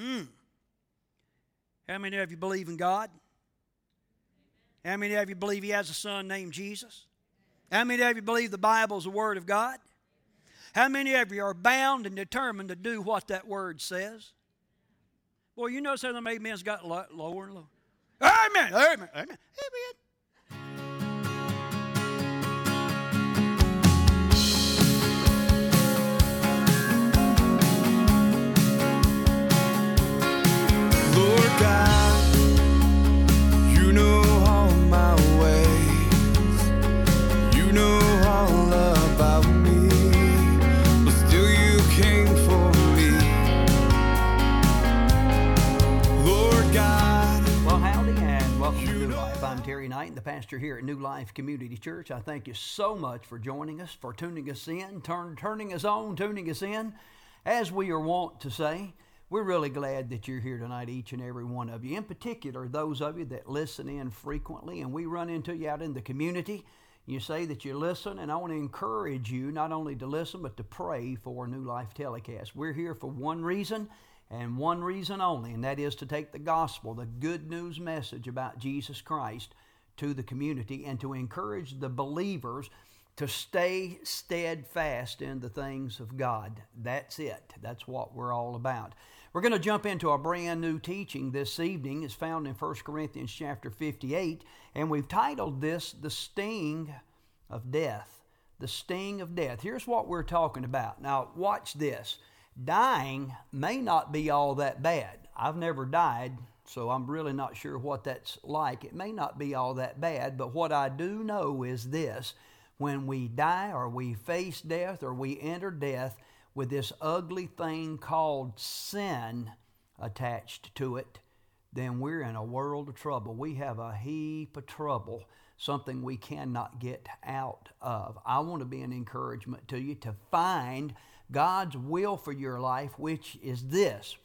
Mm. How many of you believe in God? How many of you believe He has a son named Jesus? How many of you believe the Bible is the Word of God? How many of you are bound and determined to do what that Word says? Boy, you notice how the amen's got lower and lower. Amen, amen, amen, amen. The pastor here at New Life Community Church. I thank you so much for joining us, for tuning us in, turn, turning us on, tuning us in. As we are wont to say, we're really glad that you're here tonight, each and every one of you. In particular, those of you that listen in frequently, and we run into you out in the community. You say that you listen, and I want to encourage you not only to listen, but to pray for New Life Telecast. We're here for one reason and one reason only, and that is to take the gospel, the good news message about Jesus Christ to the community and to encourage the believers to stay steadfast in the things of God. That's it. That's what we're all about. We're going to jump into a brand new teaching this evening. It's found in 1 Corinthians chapter 58, and we've titled this The Sting of Death. The Sting of Death. Here's what we're talking about. Now, watch this. Dying may not be all that bad. I've never died, so I'm really not sure what that's like. It may not be all that bad, but what I do know is this when we die or we face death or we enter death with this ugly thing called sin attached to it, then we're in a world of trouble. We have a heap of trouble, something we cannot get out of. I want to be an encouragement to you to find God's will for your life, which is this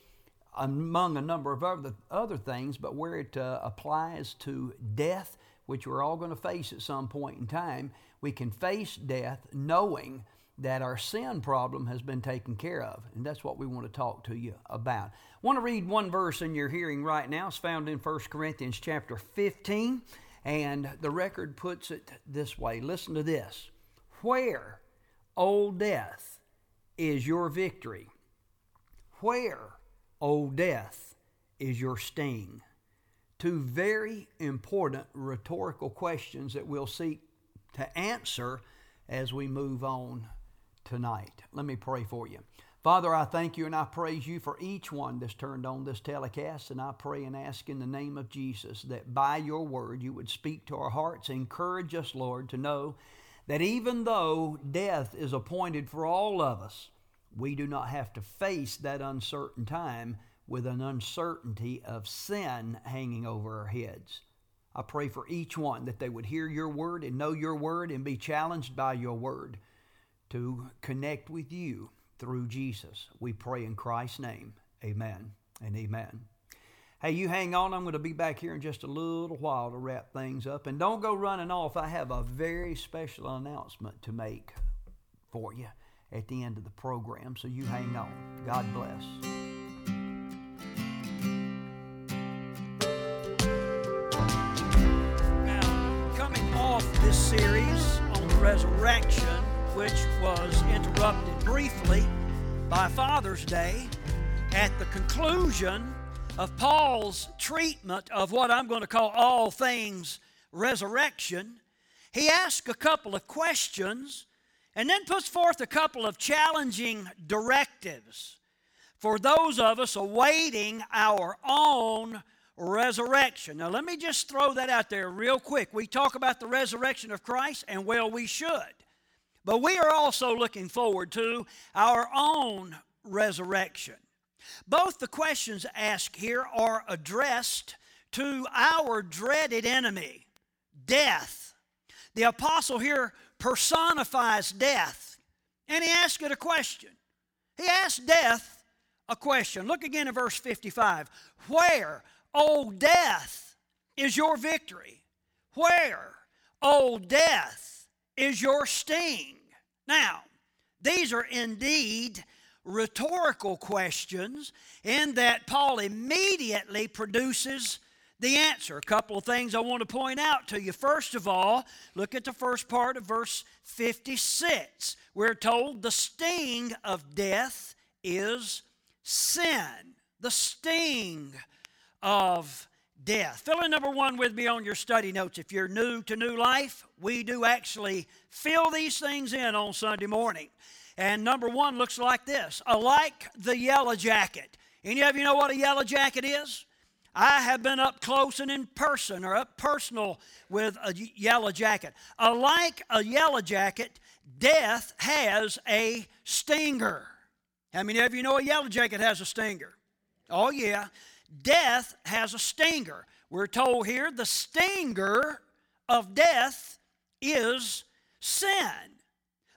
among a number of other, other things, but where it uh, applies to death, which we're all going to face at some point in time, we can face death knowing that our sin problem has been taken care of. And that's what we want to talk to you about. I want to read one verse in your hearing right now. It's found in 1 Corinthians chapter 15, and the record puts it this way. Listen to this. Where, O death, is your victory? Where, O death, is your sting? Two very important rhetorical questions that we'll seek to answer as we move on tonight. Let me pray for you. Father, I thank you and I praise you for each one that's turned on this telecast. And I pray and ask in the name of Jesus that by your word you would speak to our hearts. Encourage us, Lord, to know that even though death is appointed for all of us, we do not have to face that uncertain time with an uncertainty of sin hanging over our heads. I pray for each one that they would hear your word and know your word and be challenged by your word to connect with you through Jesus. We pray in Christ's name. Amen and amen. Hey, you hang on. I'm going to be back here in just a little while to wrap things up. And don't go running off. I have a very special announcement to make for you at the end of the program, so you hang on. God bless. Now, coming off this series on resurrection, which was interrupted briefly by Father's Day, at the conclusion of Paul's treatment of what I'm going to call all things resurrection, he asks a couple of questions and then puts forth a couple of challenging directives for those of us awaiting our own resurrection. Now, let me just throw that out there real quick. We talk about the resurrection of Christ, and well, we should. But we are also looking forward to our own resurrection. Both the questions asked here are addressed to our dreaded enemy, death. The apostle here personifies death. And he asked it a question. He asked death a question. Look again at verse 55. Where, O death, is your victory? Where, O death, is your sting? Now, these are indeed rhetorical questions in that Paul immediately produces the answer. A couple of things I want to point out to you. First of all, look at the first part of verse 56. We're told the sting of death is sin. The sting of death. Fill in number one with me on your study notes. If you're new to New Life, we do actually fill these things in on Sunday morning. And number one looks like this like the yellow jacket. Any of you know what a yellow jacket is? I have been up close and in person or up personal with a yellow jacket. Like a yellow jacket, death has a stinger. How many of you know a yellow jacket has a stinger? Oh, yeah. Death has a stinger. We're told here the stinger of death is sin.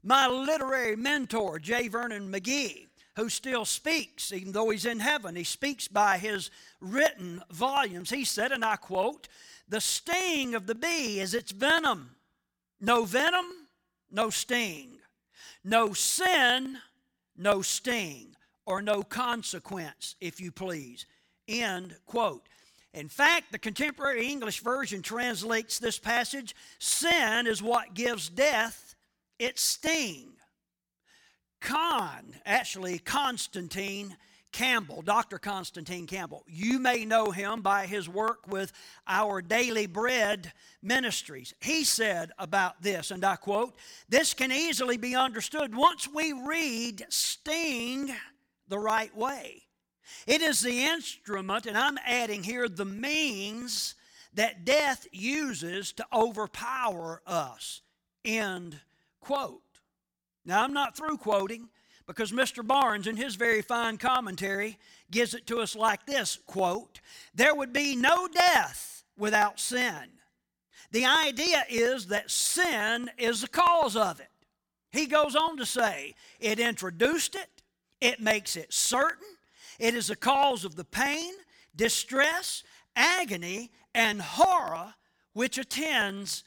My literary mentor, J. Vernon McGee, who still speaks, even though he's in heaven. He speaks by his written volumes. He said, and I quote, The sting of the bee is its venom. No venom, no sting. No sin, no sting. Or no consequence, if you please. End quote. In fact, the contemporary English version translates this passage sin is what gives death its sting. Con, actually, Constantine Campbell, Dr. Constantine Campbell. You may know him by his work with our Daily Bread ministries. He said about this, and I quote, This can easily be understood once we read sting the right way. It is the instrument, and I'm adding here the means that death uses to overpower us. End quote. Now, I'm not through quoting because Mr. Barnes, in his very fine commentary, gives it to us like this quote, There would be no death without sin. The idea is that sin is the cause of it. He goes on to say, It introduced it, it makes it certain, it is the cause of the pain, distress, agony, and horror which attends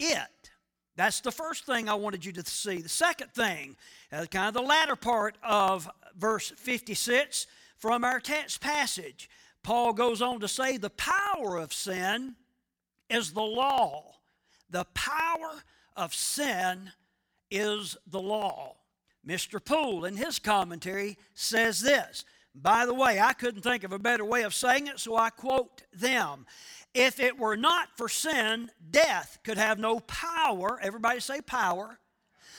it. That's the first thing I wanted you to see. The second thing, uh, kind of the latter part of verse 56 from our text passage, Paul goes on to say the power of sin is the law. The power of sin is the law. Mr. Poole, in his commentary, says this. By the way, I couldn't think of a better way of saying it, so I quote them. If it were not for sin, death could have no power, everybody say power,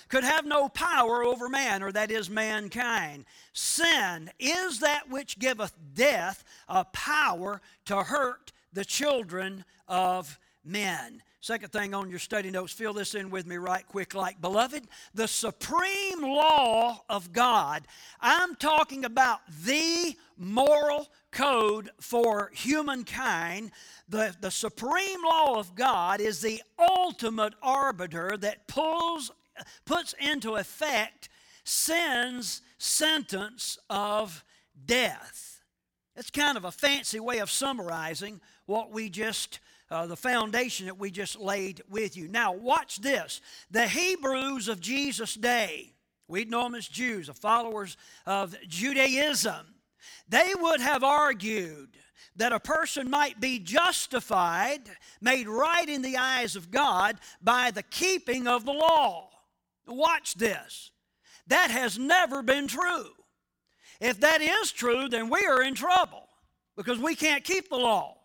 could have no power over man, or that is mankind. Sin is that which giveth death a power to hurt the children of men. Second thing on your study notes, fill this in with me right quick like, beloved, the supreme law of God. I'm talking about the moral code for humankind the, the supreme law of God is the ultimate arbiter that pulls, puts into effect sin's sentence of death. It's kind of a fancy way of summarizing what we just, uh, the foundation that we just laid with you. Now, watch this. The Hebrews of Jesus' day, we'd know them as Jews, the followers of Judaism, they would have argued that a person might be justified, made right in the eyes of God by the keeping of the law. Watch this. That has never been true. If that is true, then we are in trouble because we can't keep the law.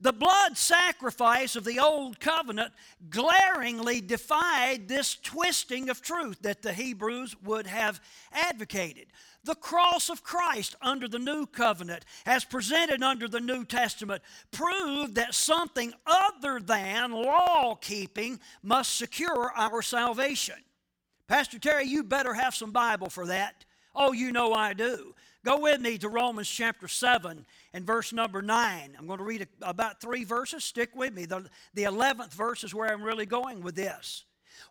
The blood sacrifice of the old covenant glaringly defied this twisting of truth that the Hebrews would have advocated. The cross of Christ under the new covenant, as presented under the New Testament, proved that something other than law keeping must secure our salvation. Pastor Terry, you better have some Bible for that. Oh, you know I do. Go with me to Romans chapter 7 and verse number 9. I'm going to read about three verses. Stick with me. The, the 11th verse is where I'm really going with this.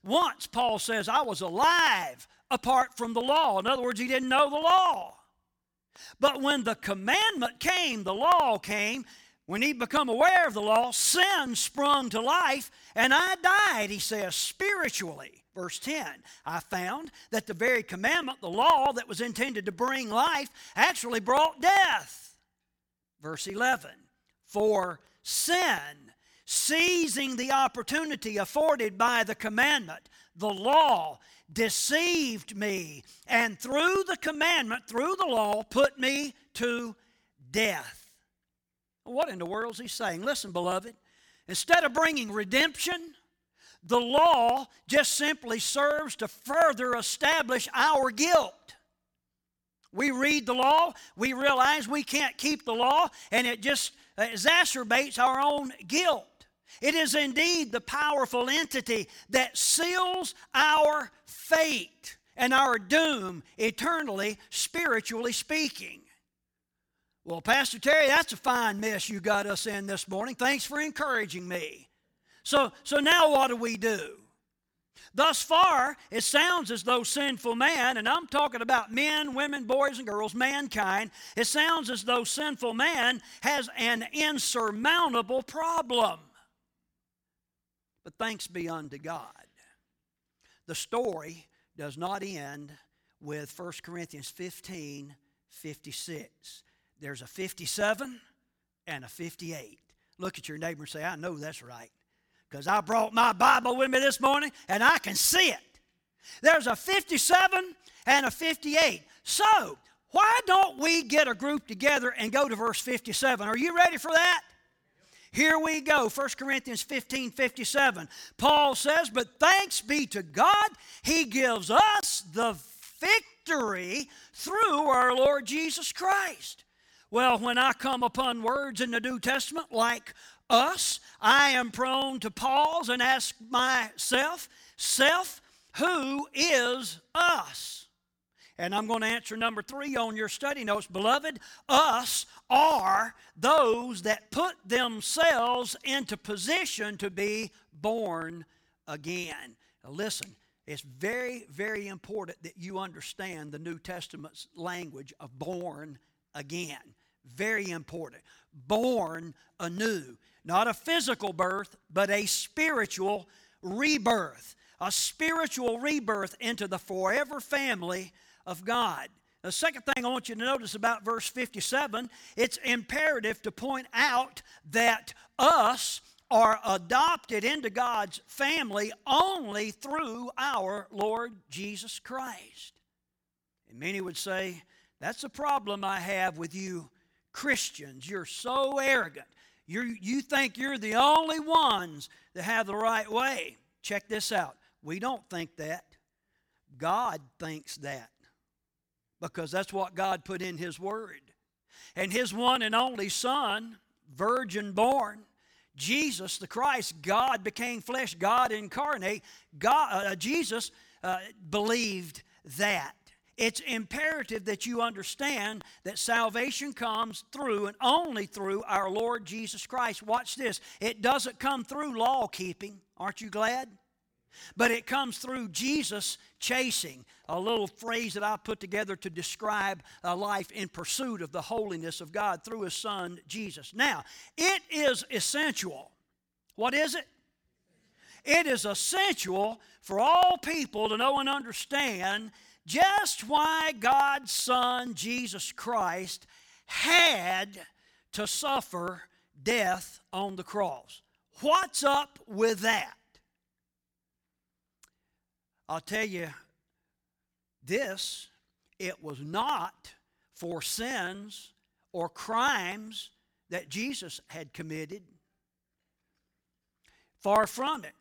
Once, Paul says, I was alive apart from the law. In other words, he didn't know the law. But when the commandment came, the law came, when he become aware of the law, sin sprung to life, and I died, he says, spiritually. Verse 10 I found that the very commandment, the law that was intended to bring life, actually brought death. Verse 11 For sin, seizing the opportunity afforded by the commandment, the law, deceived me, and through the commandment, through the law, put me to death. What in the world is he saying? Listen, beloved, instead of bringing redemption, the law just simply serves to further establish our guilt. We read the law, we realize we can't keep the law, and it just exacerbates our own guilt. It is indeed the powerful entity that seals our fate and our doom eternally, spiritually speaking. Well, Pastor Terry, that's a fine mess you got us in this morning. Thanks for encouraging me. So, so now what do we do? Thus far, it sounds as though sinful man, and I'm talking about men, women, boys, and girls, mankind, it sounds as though sinful man has an insurmountable problem. But thanks be unto God. The story does not end with 1 Corinthians 15 56. There's a 57 and a 58. Look at your neighbor and say, I know that's right. Because I brought my Bible with me this morning and I can see it. There's a 57 and a 58. So, why don't we get a group together and go to verse 57? Are you ready for that? Here we go, 1 Corinthians 15 57. Paul says, But thanks be to God, He gives us the victory through our Lord Jesus Christ. Well, when I come upon words in the New Testament like us, I am prone to pause and ask myself, self, who is us? And I'm going to answer number three on your study notes. Beloved, us are those that put themselves into position to be born again. Now listen, it's very, very important that you understand the New Testament's language of born again. Very important. Born anew. Not a physical birth, but a spiritual rebirth. A spiritual rebirth into the forever family of God. The second thing I want you to notice about verse 57 it's imperative to point out that us are adopted into God's family only through our Lord Jesus Christ. And many would say, That's a problem I have with you Christians. You're so arrogant. you you think you're the only ones that have the right way. Check this out. We don't think that. God thinks that because that's what God put in His Word. And His one and only Son, virgin born, Jesus the Christ, God became flesh, God incarnate, God, uh, Jesus uh, believed that. It's imperative that you understand that salvation comes through and only through our Lord Jesus Christ. Watch this. It doesn't come through law keeping. Aren't you glad? But it comes through Jesus chasing, a little phrase that I put together to describe a life in pursuit of the holiness of God through His Son, Jesus. Now, it is essential. What is it? It is essential for all people to know and understand just why God's Son, Jesus Christ, had to suffer death on the cross. What's up with that? I'll tell you this it was not for sins or crimes that Jesus had committed. Far from it.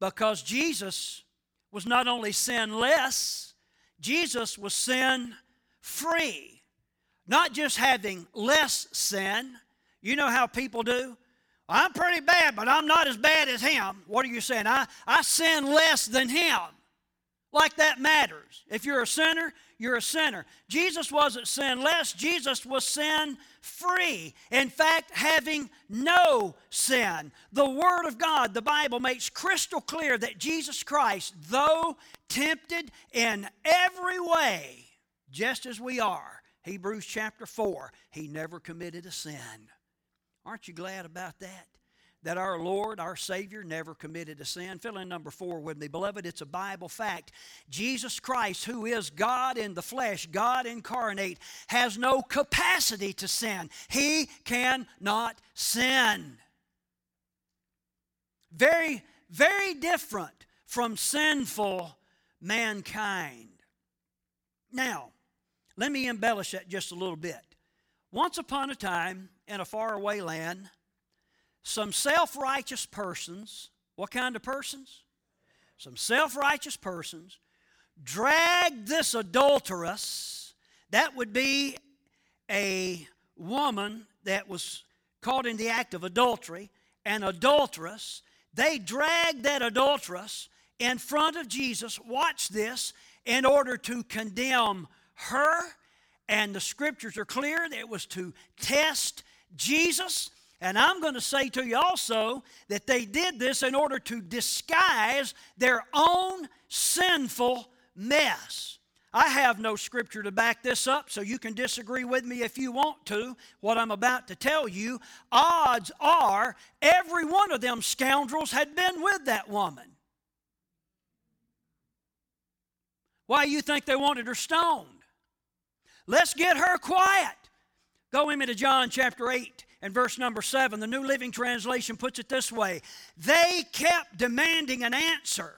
Because Jesus was not only sinless, Jesus was sin free, not just having less sin. You know how people do? I'm pretty bad, but I'm not as bad as him. What are you saying? I, I sin less than him. Like that matters. If you're a sinner, you're a sinner. Jesus wasn't sinless, Jesus was sin free. In fact, having no sin. The Word of God, the Bible, makes crystal clear that Jesus Christ, though tempted in every way, just as we are, Hebrews chapter 4, he never committed a sin. Aren't you glad about that? That our Lord, our Savior, never committed a sin. Fill in number four with me. Beloved, it's a Bible fact. Jesus Christ, who is God in the flesh, God incarnate, has no capacity to sin. He cannot sin. Very, very different from sinful mankind. Now, let me embellish that just a little bit. Once upon a time, in a faraway land, some self righteous persons, what kind of persons? Some self righteous persons dragged this adulteress, that would be a woman that was caught in the act of adultery, an adulteress. They dragged that adulteress in front of Jesus, watch this, in order to condemn her. And the scriptures are clear that it was to test Jesus. And I'm going to say to you also that they did this in order to disguise their own sinful mess. I have no scripture to back this up, so you can disagree with me if you want to. What I'm about to tell you, odds are every one of them scoundrels had been with that woman. Why you think they wanted her stoned? Let's get her quiet. Go with me to John chapter 8 and verse number 7. The New Living Translation puts it this way They kept demanding an answer.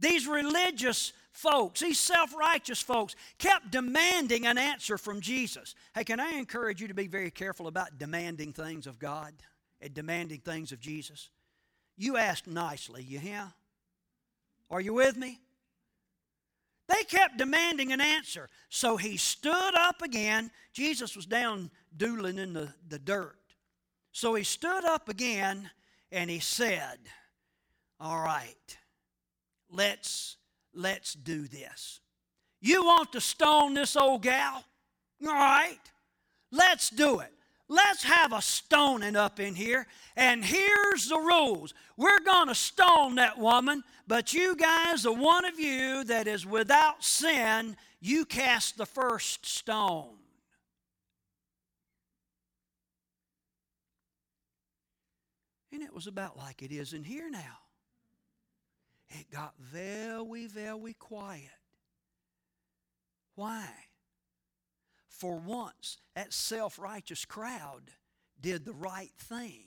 These religious folks, these self righteous folks, kept demanding an answer from Jesus. Hey, can I encourage you to be very careful about demanding things of God and demanding things of Jesus? You ask nicely, you hear? Are you with me? They kept demanding an answer. So he stood up again. Jesus was down doodling in the, the dirt. So he stood up again and he said, All right, let's let's do this. You want to stone this old gal? All right, let's do it. Let's have a stoning up in here. And here's the rules we're going to stone that woman, but you guys, the one of you that is without sin, you cast the first stone. It was about like it is in here now. It got very, very quiet. Why? For once, that self righteous crowd did the right thing.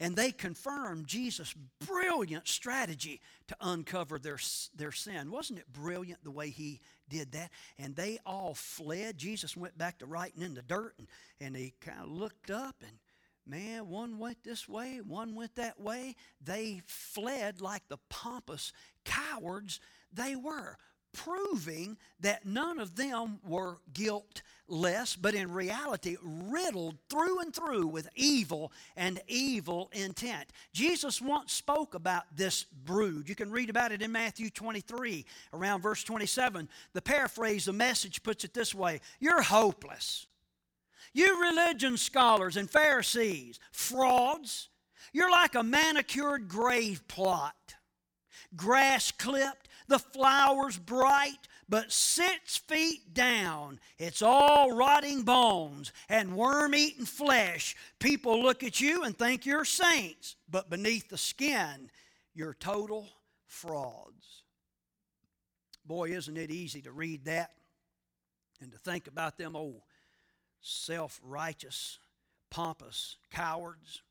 And they confirmed Jesus' brilliant strategy to uncover their, their sin. Wasn't it brilliant the way he did that? And they all fled. Jesus went back to writing in the dirt and, and he kind of looked up and man, one went this way, one went that way. They fled like the pompous cowards they were proving that none of them were guiltless, but in reality riddled through and through with evil and evil intent. Jesus once spoke about this brood. You can read about it in Matthew 23, around verse 27. The paraphrase, the message puts it this way You're hopeless. You religion scholars and Pharisees, frauds, you're like a manicured grave plot, grass clipped the flowers bright, but six feet down, it's all rotting bones and worm eaten flesh. People look at you and think you're saints, but beneath the skin, you're total frauds. Boy, isn't it easy to read that and to think about them old self righteous, pompous cowards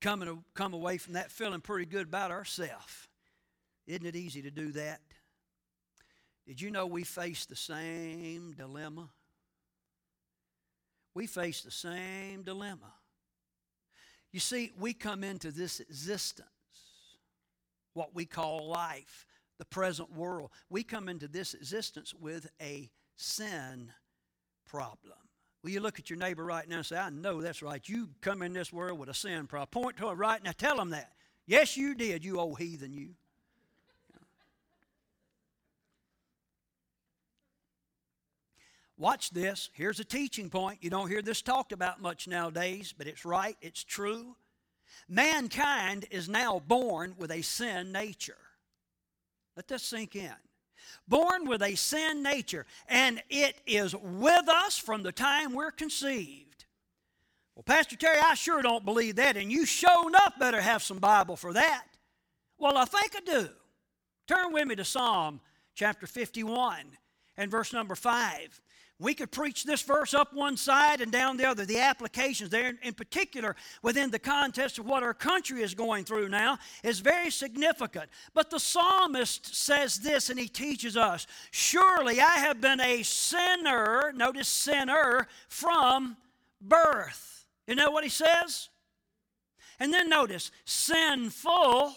coming come away from that feeling pretty good about ourselves. Isn't it easy to do that? Did you know we face the same dilemma? We face the same dilemma. You see, we come into this existence, what we call life, the present world. We come into this existence with a sin problem. Will you look at your neighbor right now and say, I know that's right. You come in this world with a sin problem. Point to it right now. Tell them that. Yes, you did, you old heathen, you. Watch this. Here's a teaching point. You don't hear this talked about much nowadays, but it's right, it's true. Mankind is now born with a sin nature. Let this sink in. Born with a sin nature, and it is with us from the time we're conceived. Well, Pastor Terry, I sure don't believe that, and you sure enough better have some Bible for that. Well, I think I do. Turn with me to Psalm chapter 51 and verse number 5. We could preach this verse up one side and down the other. The applications there, in particular, within the context of what our country is going through now, is very significant. But the psalmist says this, and he teaches us Surely I have been a sinner, notice sinner, from birth. You know what he says? And then notice, sinful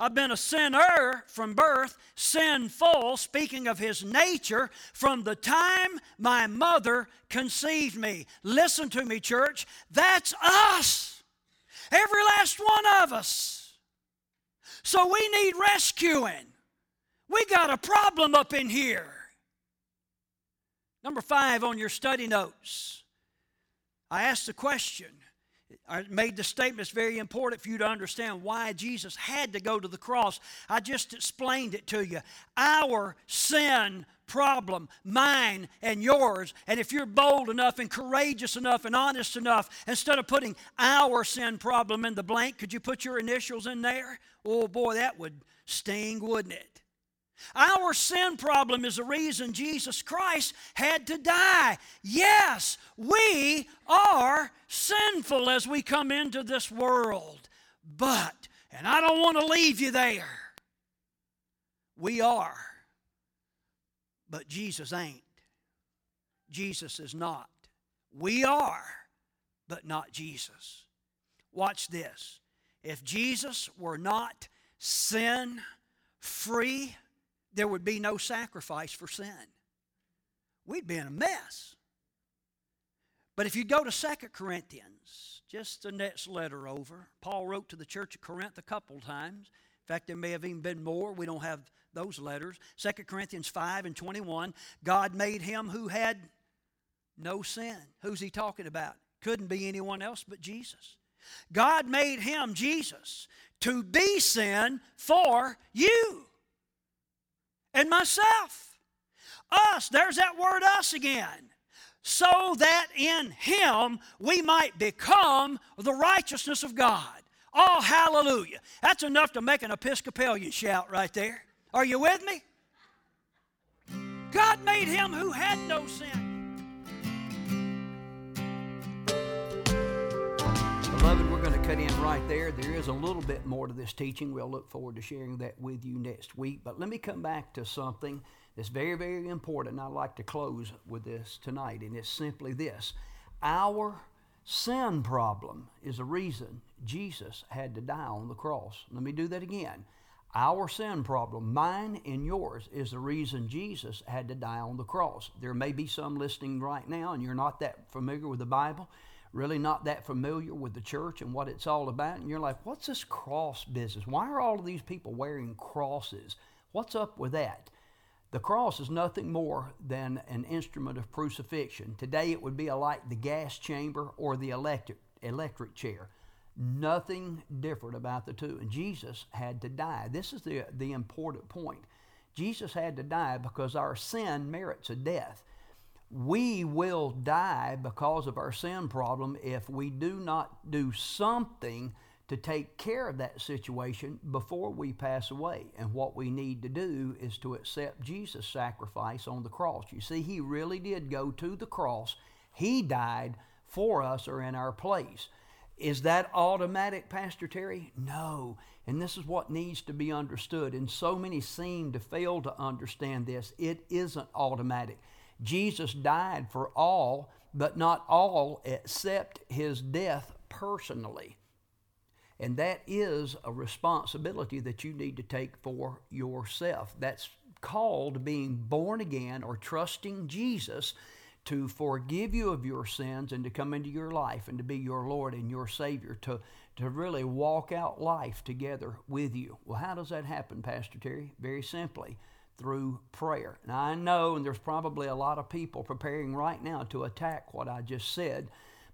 I've been a sinner from birth, sinful, speaking of his nature, from the time my mother conceived me. Listen to me, church. That's us. Every last one of us. So we need rescuing. We got a problem up in here. Number five on your study notes. I asked the question I made the statement, it's very important for you to understand why Jesus had to go to the cross. I just explained it to you. Our sin problem, mine and yours. And if you're bold enough and courageous enough and honest enough, instead of putting our sin problem in the blank, could you put your initials in there? Oh boy, that would sting, wouldn't it? Our sin problem is the reason Jesus Christ had to die. Yes, we are sinful as we come into this world. But, and I don't want to leave you there, we are. But Jesus ain't. Jesus is not. We are, but not Jesus. Watch this. If Jesus were not sin free, there would be no sacrifice for sin. We'd be in a mess. But if you go to Second Corinthians, just the next letter over, Paul wrote to the church of Corinth a couple times. In fact, there may have even been more. We don't have those letters. Second Corinthians 5 and 21, God made him who had no sin. Who's he talking about? Couldn't be anyone else but Jesus. God made him, Jesus, to be sin for you and myself. Us, there's that word us again. So that in him we might become the righteousness of God. Oh, hallelujah. That's enough to make an Episcopalian shout right there. Are you with me? God made him who had no sin. Beloved, we're going to cut in right there. There is a little bit more to this teaching. We'll look forward to sharing that with you next week. But let me come back to something that's very, very important. I'd like to close with this tonight, and it's simply this Our sin problem is the reason Jesus had to die on the cross. Let me do that again. Our sin problem, mine and yours, is the reason Jesus had to die on the cross. There may be some listening right now, and you're not that familiar with the Bible really not that familiar with the church and what it's all about, and you're like, what's this cross business? Why are all of these people wearing crosses? What's up with that? The cross is nothing more than an instrument of crucifixion. Today it would be like the gas chamber or the electric, electric chair. Nothing different about the two. And Jesus had to die. This is the, the important point. Jesus had to die because our sin merits a death we will die because of our sin problem if we do not do something to take care of that situation before we pass away. And what we need to do is to accept Jesus' sacrifice on the cross. You see, He really did go to the cross, He died for us or in our place. Is that automatic, Pastor Terry? No. And this is what needs to be understood. And so many seem to fail to understand this. It isn't automatic. Jesus died for all, but not all accept his death personally. And that is a responsibility that you need to take for yourself. That's called being born again or trusting Jesus to forgive you of your sins and to come into your life and to be your Lord and your Savior, to, to really walk out life together with you. Well, how does that happen, Pastor Terry? Very simply through prayer. Now, I know, and there's probably a lot of people preparing right now to attack what I just said,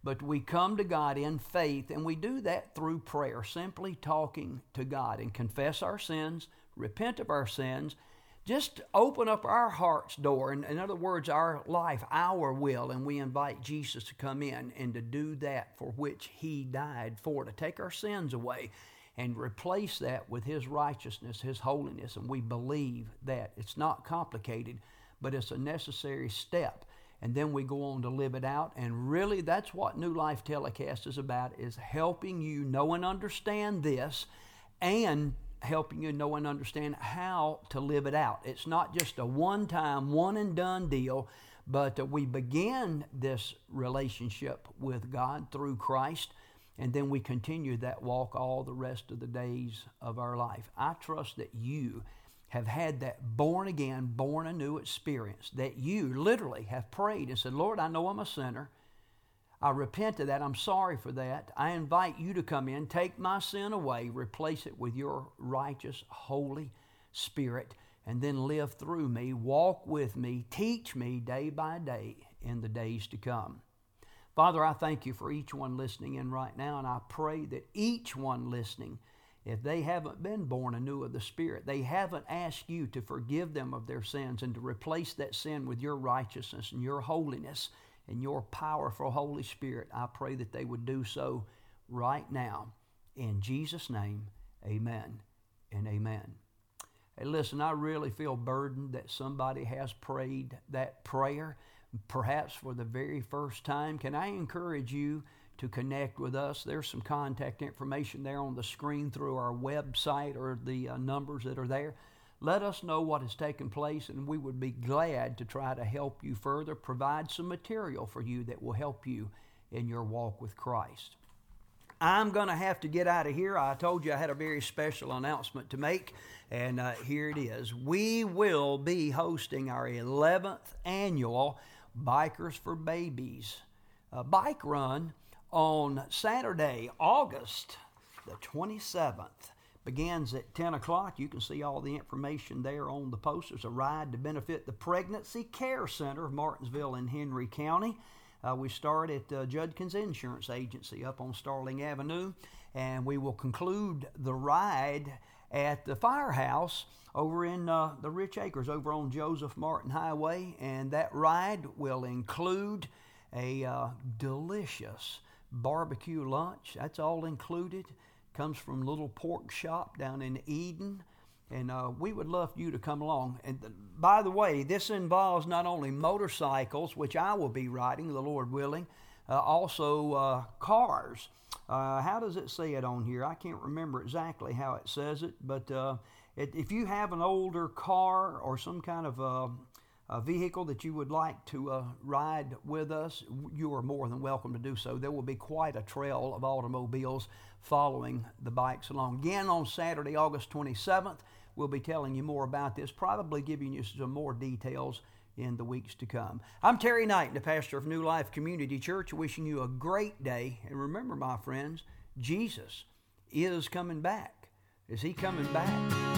but we come to God in faith, and we do that through prayer, simply talking to God and confess our sins, repent of our sins, just open up our heart's door. In, in other words, our life, our will, and we invite Jesus to come in and to do that for which He died for, to take our sins away and replace that with His righteousness, His holiness. And we believe that. It's not complicated, but it's a necessary step. And then we go on to live it out. And really, that's what New Life Telecast is about, is helping you know and understand this and helping you know and understand how to live it out. It's not just a one time, one and done deal, but we begin this relationship with God through Christ, and then we continue that walk all the rest of the days of our life. I trust that you have had that born again, born anew experience, that you literally have prayed and said, Lord, I know I'm a sinner. I repent of that. I'm sorry for that. I invite you to come in, take my sin away, replace it with your righteous, holy spirit, and then live through me, walk with me, teach me day by day in the days to come. Father, I thank you for each one listening in right now, and I pray that each one listening, if they haven't been born anew of the Spirit, they haven't asked you to forgive them of their sins and to replace that sin with your righteousness and your holiness and your powerful Holy Spirit, I pray that they would do so right now. In Jesus' name, amen and amen. Hey, listen, I really feel burdened that somebody has prayed that prayer, perhaps for the very first time. Can I encourage you to connect with us? There's some contact information there on the screen through our website or the uh, numbers that are there. Let us know what has taken place, and we would be glad to try to help you further, provide some material for you that will help you in your walk with Christ. I'm going to have to get out of here. I told you I had a very special announcement to make, and uh, here it is. We will be hosting our 11th annual Bikers for Babies a bike run on Saturday, August the 27th begins at 10 o'clock. You can see all the information there on the posters. A ride to benefit the Pregnancy Care Center of Martinsville in Henry County. Uh, we start at uh, Judkins Insurance Agency up on Starling Avenue, and we will conclude the ride at the firehouse over in uh, the Rich Acres over on Joseph Martin Highway. And that ride will include a uh, delicious barbecue lunch. That's all included comes from little pork shop down in Eden. And uh, we would love you to come along. And th- by the way, this involves not only motorcycles, which I will be riding, the Lord willing, uh, also uh, cars. Uh, how does it say it on here? I can't remember exactly how it says it, but uh, it, if you have an older car or some kind of uh, a vehicle that you would like to uh, ride with us, you are more than welcome to do so. There will be quite a trail of automobiles following the bikes along. Again, on Saturday, August 27th, we'll be telling you more about this, probably giving you some more details in the weeks to come. I'm Terry Knight, the pastor of New Life Community Church, wishing you a great day. And remember, my friends, Jesus is coming back. Is he coming back?